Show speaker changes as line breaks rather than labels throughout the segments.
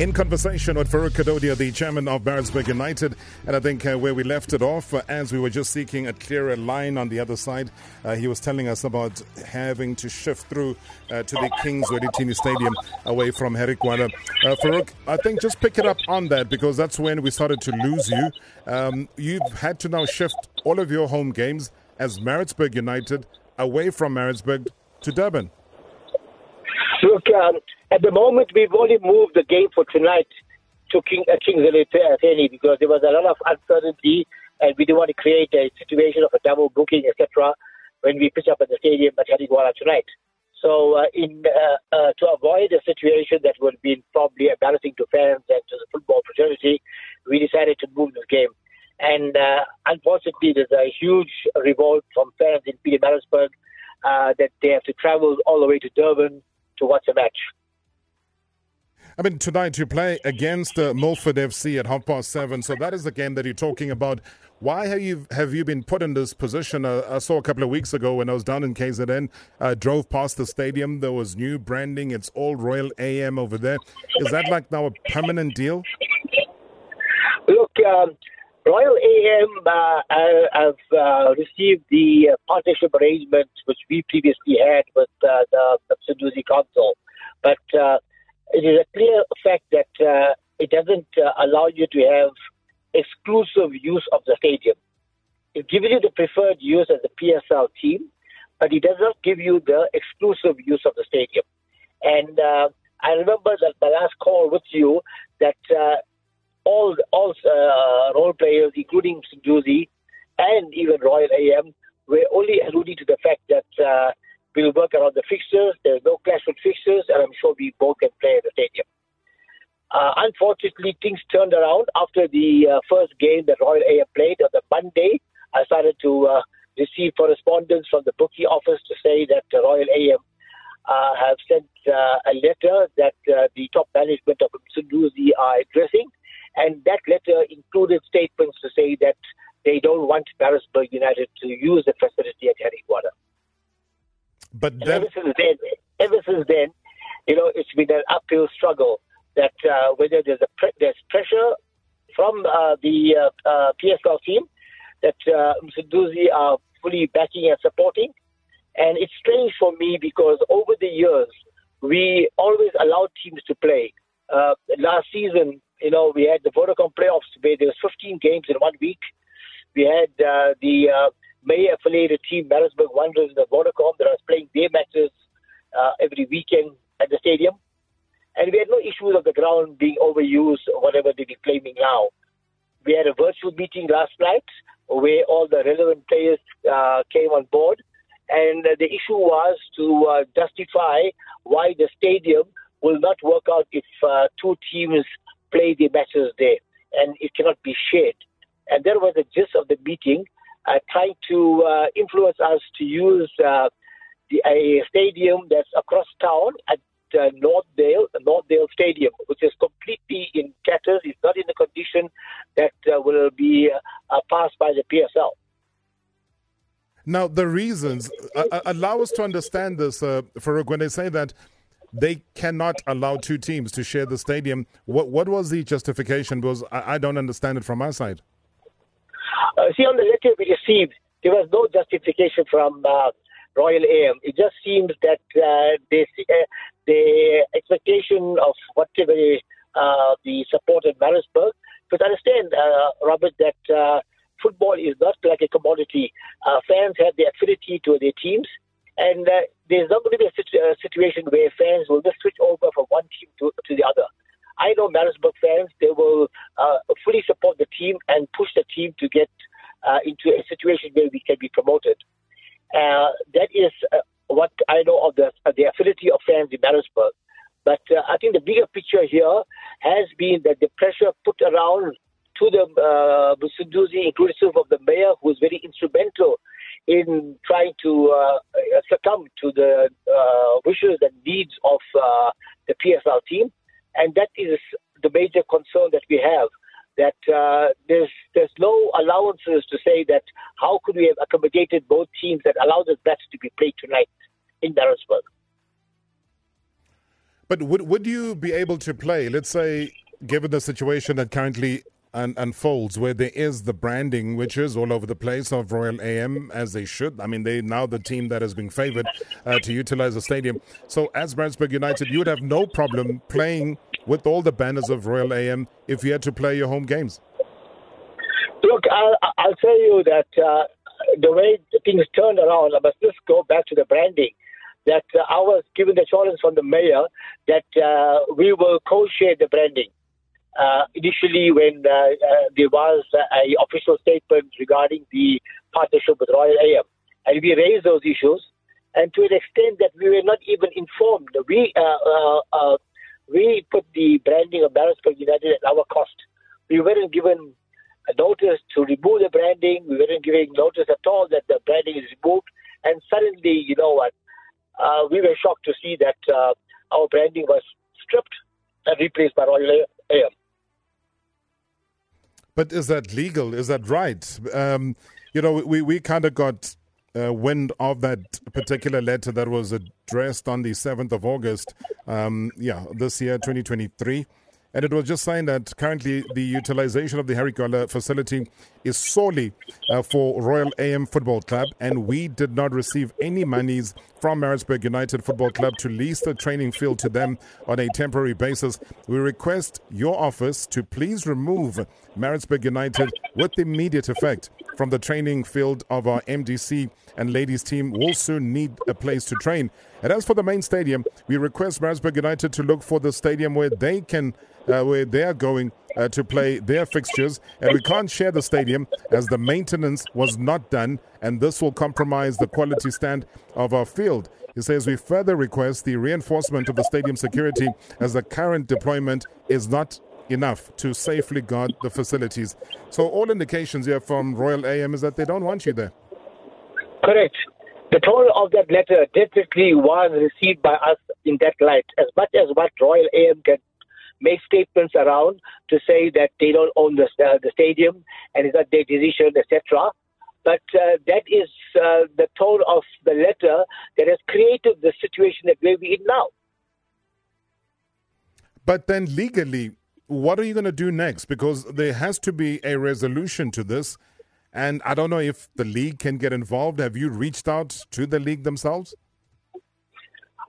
In conversation with Farook Kadodia, the chairman of Maritzburg United, and I think uh, where we left it off, uh, as we were just seeking a clearer line on the other side, uh, he was telling us about having to shift through uh, to the King Zwelithini Stadium away from Harry Gwala. Uh, Farook, I think just pick it up on that because that's when we started to lose you. Um, you've had to now shift all of your home games as Maritzburg United away from Maritzburg to Durban.
Look, um, at the moment, we've only moved the game for tonight to King, uh, Kings because there was a lot of uncertainty and we didn't want to create a situation of a double booking, etc., when we pitch up at the stadium at Harry Gwala tonight. So, uh, in uh, uh, to avoid a situation that would be probably embarrassing to fans and to the football fraternity, we decided to move this game. And uh, unfortunately, there's a huge revolt from fans in Pietermaritzburg uh, that they have to travel all the way to Durban to watch a match.
I mean, tonight you play against uh, Milford FC at half past seven, so that is the game that you're talking about. Why have you have you been put in this position? Uh, I saw a couple of weeks ago when I was down in KZN, uh, drove past the stadium. There was new branding. It's all Royal AM over there. Is that like now a permanent deal?
Look, um, Royal AM uh, have uh, received the uh, partnership arrangement which we previously had with uh, the, the Sunduzi Council, but uh, it is a clear fact that uh, it doesn't uh, allow you to have exclusive use of the stadium. It gives you the preferred use as the PSL team, but it does not give you the exclusive use of the stadium. And uh, I remember that my last call with you that uh, all all uh, role players, including Sunduzi and even Royal AM, were only alluding to the fact that uh, We'll work around the fixtures. There's no clash with fixtures, and I'm sure we both can play at the stadium. Uh, unfortunately, things turned around after the uh, first game that Royal AM played on the Monday. I started to uh, receive correspondence from the bookie office to say that Royal AM uh, have sent uh, a letter that uh, the top management of Sunduzi are addressing, and that letter included statements to say that they don't want Maritzburg United to use the facility at Harry Gwala.
But then,
ever since then, ever since then, you know, it's been an uphill struggle. That uh, whether there's a pre- there's pressure from uh, the uh, uh PSL team that uh, Msunduzi are fully backing and supporting, and it's strange for me because over the years we always allowed teams to play. Uh, last season, you know, we had the Vodacom playoffs where there was 15 games in one week. We had uh, the uh, May affiliated team, Maritzburg Wanderers, the Vodacom, that was playing their matches uh, every weekend at the stadium. And we had no issues of the ground being overused or whatever they be claiming now. We had a virtual meeting last night where all the relevant players uh, came on board. And uh, the issue was to uh, justify why the stadium will not work out if uh, two teams play their matches there and it cannot be shared. And that was the gist of the meeting uh, trying to uh, influence us to use uh, the, a stadium that's across town at uh, Northdale, Northdale Stadium, which is completely in tatters. It's not in a condition that uh, will be uh, passed by the PSL.
Now, the reasons, uh, allow us to understand this, uh, Farook, when they say that they cannot allow two teams to share the stadium. What, what was the justification? Because I, I don't understand it from our side.
Uh, see, on the letter we received, there was no justification from uh, Royal AM. It just seems that uh, they, uh, the expectation of whatever uh, the support in Maritzburg, because understand, uh, Robert, that uh, football is not like a commodity. Uh, fans have the affinity to their teams, and there's not going to be a situ- situation where fans will just switch over from one team to, to the other. I know Maritzburg fans, they will fully support the team and push the team to get uh, into a situation where we can be promoted. Uh, that is uh, what I know of the, the affinity of fans in Maritzburg. But uh, I think the bigger picture here has been that the pressure put around to the uh, inclusive of the mayor, who is very instrumental in trying to uh, succumb to the uh, wishes and needs of uh, the PSL team. And that is the major concern that we have that uh, there's there's no allowances to say that how could we have accommodated both teams that allowed us best to be played tonight in Maritzburg.
But would would you be able to play? Let's say, given the situation that currently un- unfolds, where there is the branding, which is all over the place of Royal AM, as they should. I mean, they now the team that has been favoured uh, to utilize the stadium. So, as Maritzburg United, you would have no problem playing with all the banners of Royal AM if you had to play your home games.
Look, I'll, I'll tell you that uh, the way things turned around, I must just go back to the branding. That uh, I was given the assurance from the mayor that uh, we will co-share the branding. Uh, initially, when uh, uh, there was a official statement regarding the partnership with Royal AM, and we raised those issues, and to an extent that we were not even informed, we we put the branding of Maritzburg United at our cost. We weren't given notice to remove the branding. We weren't given notice at all that the branding is removed. And suddenly, you know what? Uh, we were shocked to see that uh, our branding was stripped and replaced by Royal AM.
But is that legal? Is that right? Um, you know, we, we kind of got uh, wind of that particular letter that was addressed on the 7th of August, um, yeah, this year, 2023. And it was just saying that currently the utilization of the Harry facility is solely uh, for Royal AM Football Club, and we did not receive any monies from Maritzburg United Football Club to lease the training field to them on a temporary basis. We request your office to please remove Maritzburg United with immediate effect from the training field of our MDC and ladies team will soon need a place to train. And as for the main stadium, we request Maritzburg United to look for the stadium where they can, uh, where they are going uh, to play their fixtures. And we can't share the stadium as the maintenance was not done, and this will compromise the quality stand of our field. He says we further request the reinforcement of the stadium security as the current deployment is not enough to safely guard the facilities. So all indications here from Royal AM is that they don't want you there.
Correct. The tone of that letter definitely was received by us in that light. As much as what Royal AM can make statements around to say that they don't own the, uh, the stadium and it's not their decision, etc. But uh, that is uh, the tone of the letter that has created the situation that we're in now.
But then legally, what are you going to do next? Because there has to be a resolution to this. And I don't know if the league can get involved. Have you reached out to the league themselves?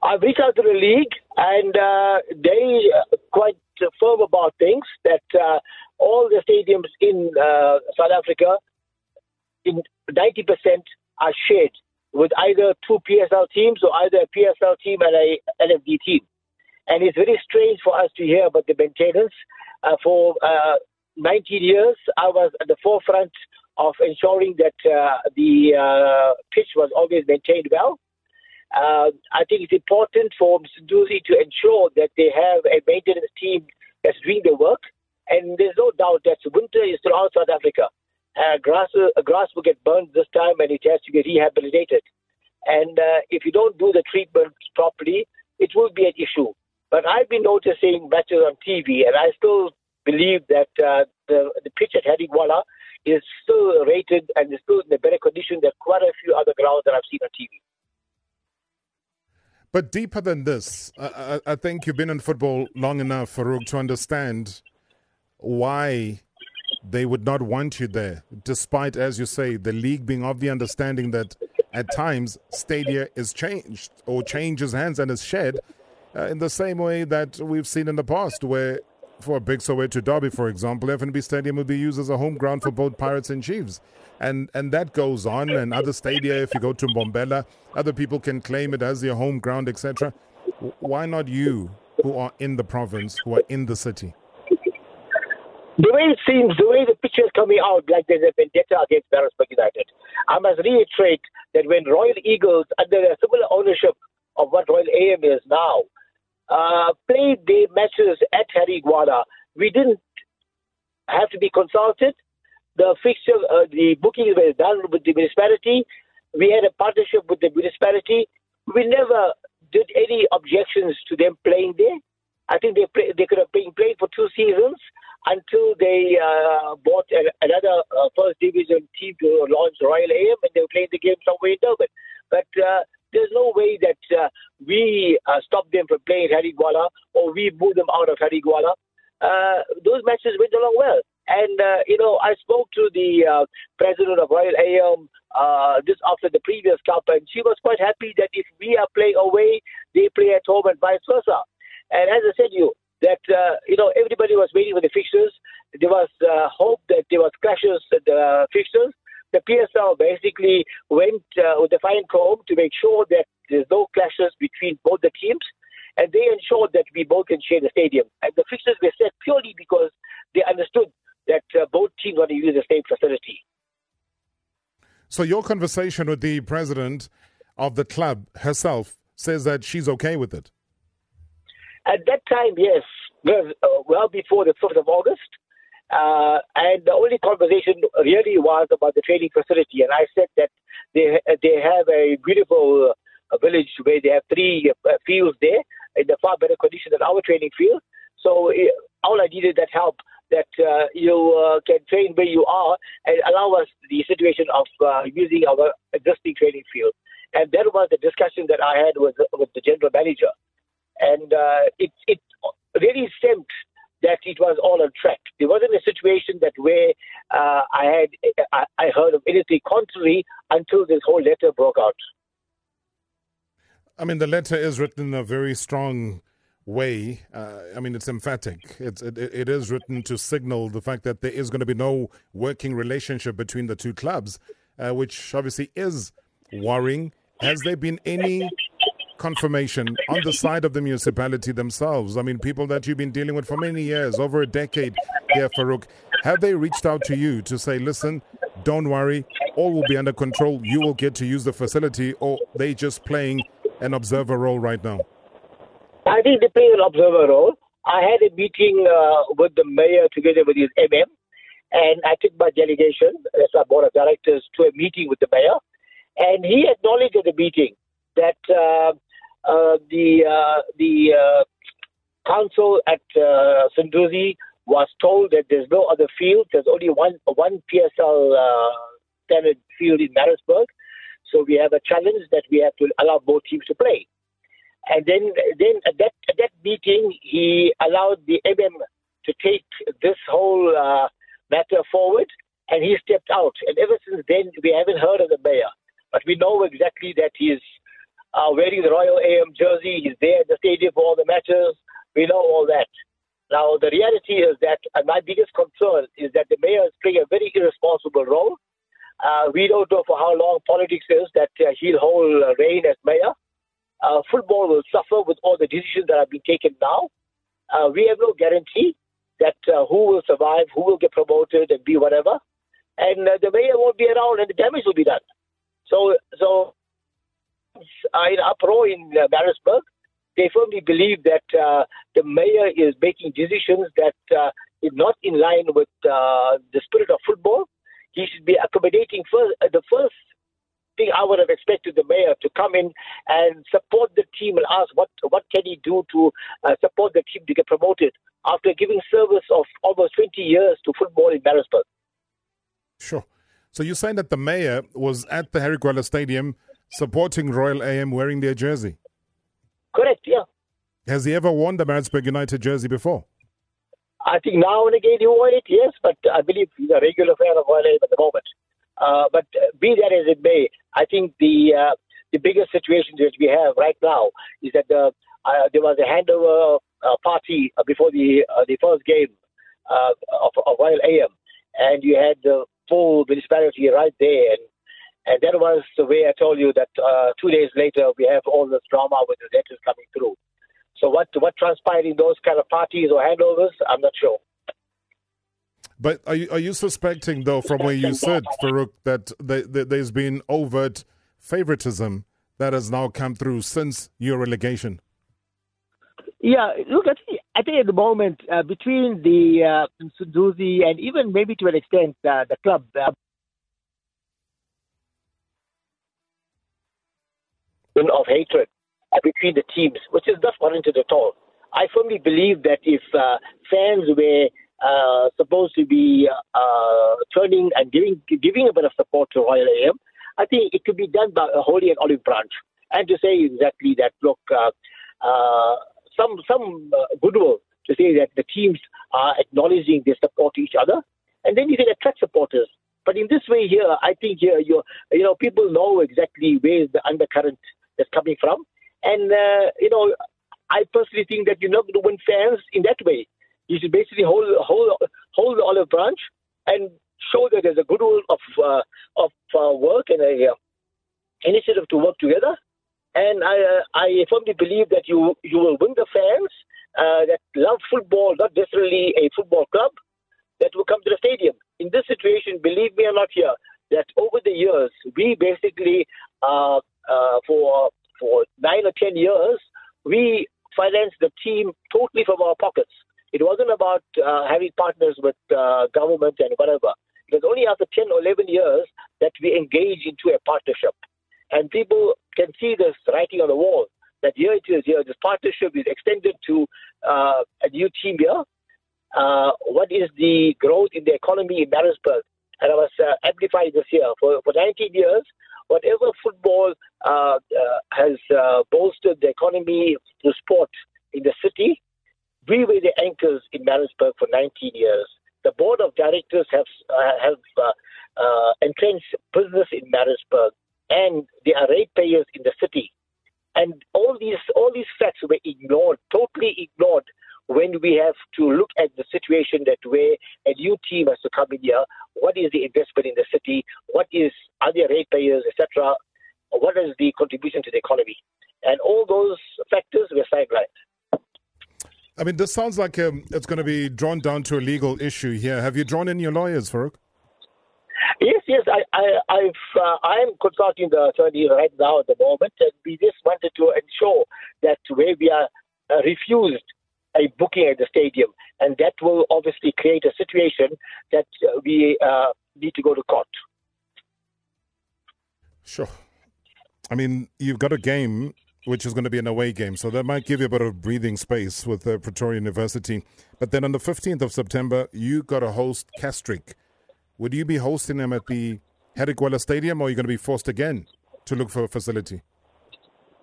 I've reached out to the league, and uh, they are quite firm about things that uh, all the stadiums in uh, South Africa, in 90% are shared with either two PSL teams or either a PSL team and a NFD team. And it's very strange for us to hear about the maintenance. Uh, for uh, 19 years, I was at the forefront of ensuring that uh, the uh, pitch was always maintained well. Uh, I think it's important for Msunduzi to ensure that they have a maintenance team that's doing the work. And there's no doubt that winter is throughout South Africa. Uh, grass, uh, grass will get burned this time and it has to get rehabilitated. And uh, if you don't do the treatment properly, it will be an issue. But I've been noticing matches on TV, and I still believe that uh, the the pitch at Harry Gwala is still rated and is still in a better condition than quite a few other grounds that I've seen on TV.
But deeper than this, I, I, think you've been in football long enough, Farook, to understand why they would not want you there, despite, as you say, the league being of the understanding that at times stadia is changed or changes hands and is shed uh, in the same way that we've seen in the past, where for a big Soweto derby, for example, FNB Stadium would be used as a home ground for both Pirates and Chiefs. And and that goes on. And other stadia, if you go to Mbombela, other people can claim it as their home ground, etc. Why not you, who are in the province, who are in the city?
The way it seems, the way the picture is coming out, like there's a vendetta against Maritzburg United. I must reiterate that when Royal Eagles, under a similar ownership of what Royal AM is now, uh, played the matches at Harry Gwala. We didn't have to be consulted. The fixture, uh, the bookings were done with the municipality. We had a partnership with the municipality. We never did any objections to them playing there. I think they play, they could have been playing for two seasons until they uh, bought a, another uh, first division team to launch Royal AM, and they were playing the game somewhere in Durban. But uh, there's no way that uh, we uh, stop them from playing Harry Gwala or we move them out of Harry Gwala. Uh, those matches went along well. And, uh, you know, I spoke to the uh, president of Royal AM uh, just after the previous cup, and she was quite happy that if we are playing away, they play at home and vice versa. And as I said to you, that, uh, you know, everybody was waiting for the fixtures. There was uh, hope that there was clashes at the fixtures. The PSL basically went uh, with the fine comb to make sure that there's no clashes between both the teams and they ensured that we both can share the stadium. And the fixtures were set purely because they understood that uh, both teams want to use the same facility.
So your conversation with the president of the club herself says that she's okay with it.
At that time, yes, well before the 5th of August. Uh, and the only conversation really was about the training facility. And I said that they they have a beautiful uh, village where they have three uh, fields there in a far better condition than our training field. So uh, all I needed that help that uh, you uh, can train where you are and allow us the situation of uh, using our existing training field. And that was the discussion that I had with with the general manager, and it it really stemmed that it was all on track. There wasn't a situation that where uh, I had I, I heard contrary until this whole letter broke out.
I mean, the letter is written in a very strong way. Uh, I mean, it's emphatic. It's, it, it is written to signal the fact that there is going to be no working relationship between the two clubs, uh, which obviously is worrying. Has there been any confirmation on the side of the municipality themselves? I mean, people that you've been dealing with for many years, over a decade here, Farook, have they reached out to you to say, listen, don't worry, all will be under control, you will get to use the facility, or they just playing an observer role right now?
I think they play an observer role. I had a meeting uh, with the mayor together with his MM, and I took my delegation as our board of directors to a meeting with the mayor, and he acknowledged at the meeting that uh, the uh, the uh, council at uh, Sunduzi was told that there's no other field. There's only one one PSL uh, standard field in Maritzburg, so we have a challenge that we have to allow both teams to play. And then, then at that, at that meeting, he allowed the MM to take this whole uh, matter forward, and he stepped out. And ever since then, we haven't heard of the mayor. But we know exactly that he uh, wearing the Royal AM jersey. He's stadium for all the matches. We know all that. Now, the reality is that uh, my biggest concern is that the mayor is playing a very irresponsible role. Uh, we don't know for how long politics is that uh, he'll hold reign as mayor. Uh, football will suffer with all the decisions that have been taken now. Uh, we have no guarantee that uh, who will survive, who will get promoted, and be whatever. And uh, the mayor won't be around, and the damage will be done. So, so uh, in uproar in uh, Maritzburg, they firmly believe that uh, the mayor is making decisions that uh, is not in line with uh, the spirit of football. He should be accommodating first, uh, the first thing I would have expected the mayor to come in and support the team and ask what what can he do to uh, support the team to get promoted after giving service of almost 20 years to football in Maritzburg.
Sure. So you're saying that the mayor was at the Harry Stadium supporting Royal AM wearing their jersey?
Correct, yeah.
Has he ever worn the Maritzburg United jersey before?
I think now and again he wore it, yes, but I believe he's a regular fan of Royal AM at the moment. Uh, but uh, be that as it may, I think the uh, the biggest situation that we have right now is that the, uh, there was a handover uh, party before the uh, the first game of, of Royal AM, and you had the full municipality right there, and and that was the way I told you that two days later we have all this drama with the letters coming through. So what what transpired in those kind of parties or handovers, I'm not sure.
But are you, are you suspecting, though, from where you said, Farook, that the, the, there's been overt favoritism that has now come through since your relegation?
Yeah, look, I think, I think at the moment, uh, between the uh, Sunduzi and even maybe to an extent uh, the club, uh, of hatred between the teams, which is not warranted at all. I firmly believe that if uh, fans were uh, supposed to be uh, turning and giving giving a bit of support to Royal AM, I think it could be done by a Holy and Olive branch. and to say exactly that look, uh, uh, some some uh, goodwill to say that the teams are acknowledging they support each other, and then you can attract supporters. But in this way here, I think here you you know people know exactly where the undercurrent is coming from, and uh, you know I personally think that you're not going to win fans in that way. You should basically hold hold hold the olive branch and show that there's a goodwill of uh, of uh, work and a uh, initiative to work together. And I uh, I firmly believe that you you will win the fans uh, that love football, not necessarily a football club, that will come to the stadium. In this situation, believe me or not, here that over the years we basically uh, uh, for for nine or ten years we financed the team totally from our pockets. It wasn't about uh, having partners with uh, government and whatever. It was only after 10 or 11 years that we engaged into a partnership. And people can see this writing on the wall that here it is, here this partnership is extended to uh, a new team here. Uh, what is the growth in the economy in Maritzburg? And I was uh, amplifying this here. For, for 19 years, whatever football Uh, uh, has uh, bolstered the economy through sport in the city, we were the anchors in Maritzburg for 19 years. The board of directors have uh, have entrenched business in Maritzburg, and they are ratepayers in the city. And all these all these facts were ignored, totally ignored when we have to look at the situation that where a new team has to come in here, what is the investment in the city, what is are there ratepayers, etc., what is the contribution to the economy, and all those factors were sidelined.
I mean, this sounds like um, it's going to be drawn down to a legal issue here. Have you drawn in your lawyers, Farook?
Yes, yes, I, I, I've, uh, I'm consulting the attorney right now at the moment, and we just wanted to ensure that where we are uh, refused a booking at the stadium, and that will obviously create a situation that uh, we uh, need to go to court.
Sure. I mean, you've got a game which is going to be an away game, so that might give you a bit of breathing space with uh, Pretoria University. But then on the 15th of September, you've got to host Casric. Would you be hosting them at the Harry Gwala Stadium, or are you going to be forced again to look for a facility?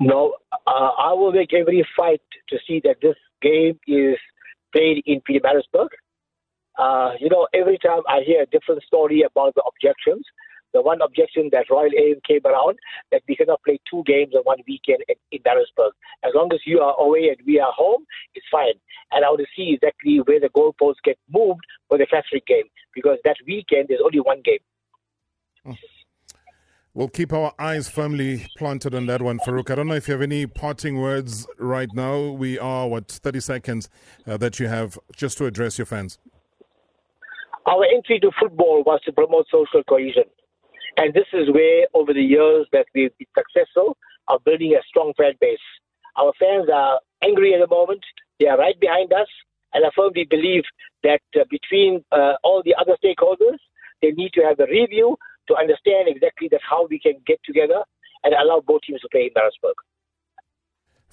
No, uh, I will make every fight to see that this game is played in Pietermaritzburg. Uh, you know, every time I hear a different story about the objections, the one objection that Royal AM came around that we cannot play two games on one weekend in, in Maritzburg. As long as you are away and we are home, it's fine. And I want to see exactly where the goalposts get moved for the Casric game because that weekend there's only one game.
Hmm. We'll keep our eyes firmly planted on that one, Farook. I don't know if you have any parting words right now. We are, what, 30 seconds uh, that you have just to address your fans.
Our entry to football was to promote social cohesion. And this is where, over the years that we've been successful, are building a strong fan base. Our fans are angry at the moment. They are right behind us. And I firmly believe that uh, between uh, all the other stakeholders, they need to have a review to understand exactly that how we can get together and allow both teams to play in Maritzburg.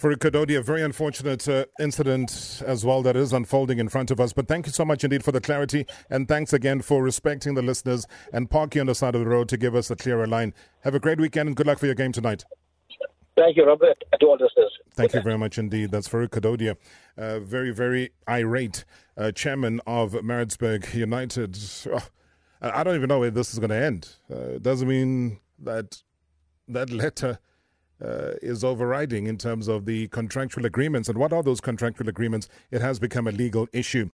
For Kadodi, a very unfortunate uh, incident as well that is unfolding in front of us. But thank you so much indeed for the clarity. And thanks again for respecting the listeners and parking on the side of the road to give us a clearer line. Have a great weekend and good luck for your game tonight.
Thank you, Robert, to all listeners.
Thank okay. you very much indeed. That's Farook Kadodia, uh, very, very irate uh, chairman of Maritzburg United. Oh, I don't even know where this is going to end. Uh, it doesn't mean that that letter uh, is overriding in terms of the contractual agreements. And what are those contractual agreements? It has become a legal issue.